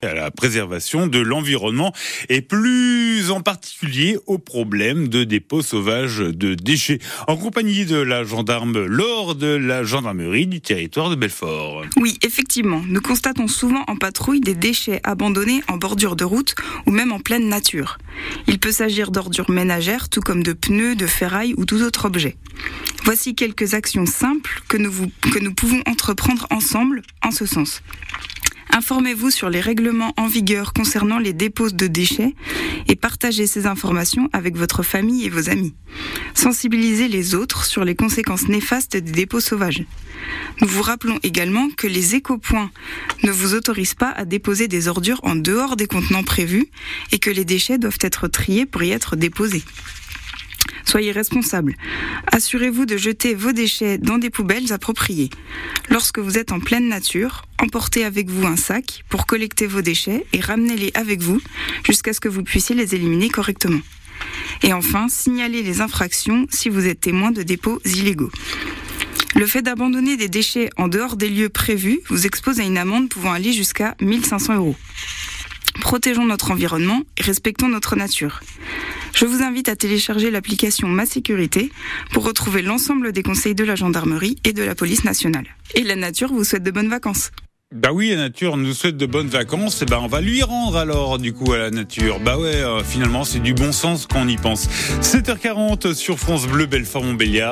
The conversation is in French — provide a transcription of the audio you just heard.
à la préservation de l'environnement et plus en particulier au problème de dépôts sauvages de déchets en compagnie de la gendarme lors de la gendarmerie du territoire de Belfort. Oui, effectivement, nous constatons souvent en patrouille des déchets abandonnés en bordure de route ou même en pleine nature. Il peut s'agir d'ordures ménagères tout comme de pneus, de ferraille ou tout autre objet. Voici quelques actions simples que nous, que nous pouvons entreprendre ensemble en ce sens. Informez-vous sur les règlements en vigueur concernant les dépôts de déchets et partagez ces informations avec votre famille et vos amis. Sensibilisez les autres sur les conséquences néfastes des dépôts sauvages. Nous vous rappelons également que les écopoints ne vous autorisent pas à déposer des ordures en dehors des contenants prévus et que les déchets doivent être triés pour y être déposés. Soyez responsable. Assurez-vous de jeter vos déchets dans des poubelles appropriées. Lorsque vous êtes en pleine nature, emportez avec vous un sac pour collecter vos déchets et ramenez-les avec vous jusqu'à ce que vous puissiez les éliminer correctement. Et enfin, signalez les infractions si vous êtes témoin de dépôts illégaux. Le fait d'abandonner des déchets en dehors des lieux prévus vous expose à une amende pouvant aller jusqu'à 1500 euros. Protégeons notre environnement et respectons notre nature. Je vous invite à télécharger l'application Ma Sécurité pour retrouver l'ensemble des conseils de la gendarmerie et de la police nationale. Et la nature vous souhaite de bonnes vacances. Bah oui, la nature nous souhaite de bonnes vacances. Et bah on va lui rendre alors du coup à la nature. Bah ouais, euh, finalement c'est du bon sens qu'on y pense. 7h40 sur France Bleu Belfort Montbéliard.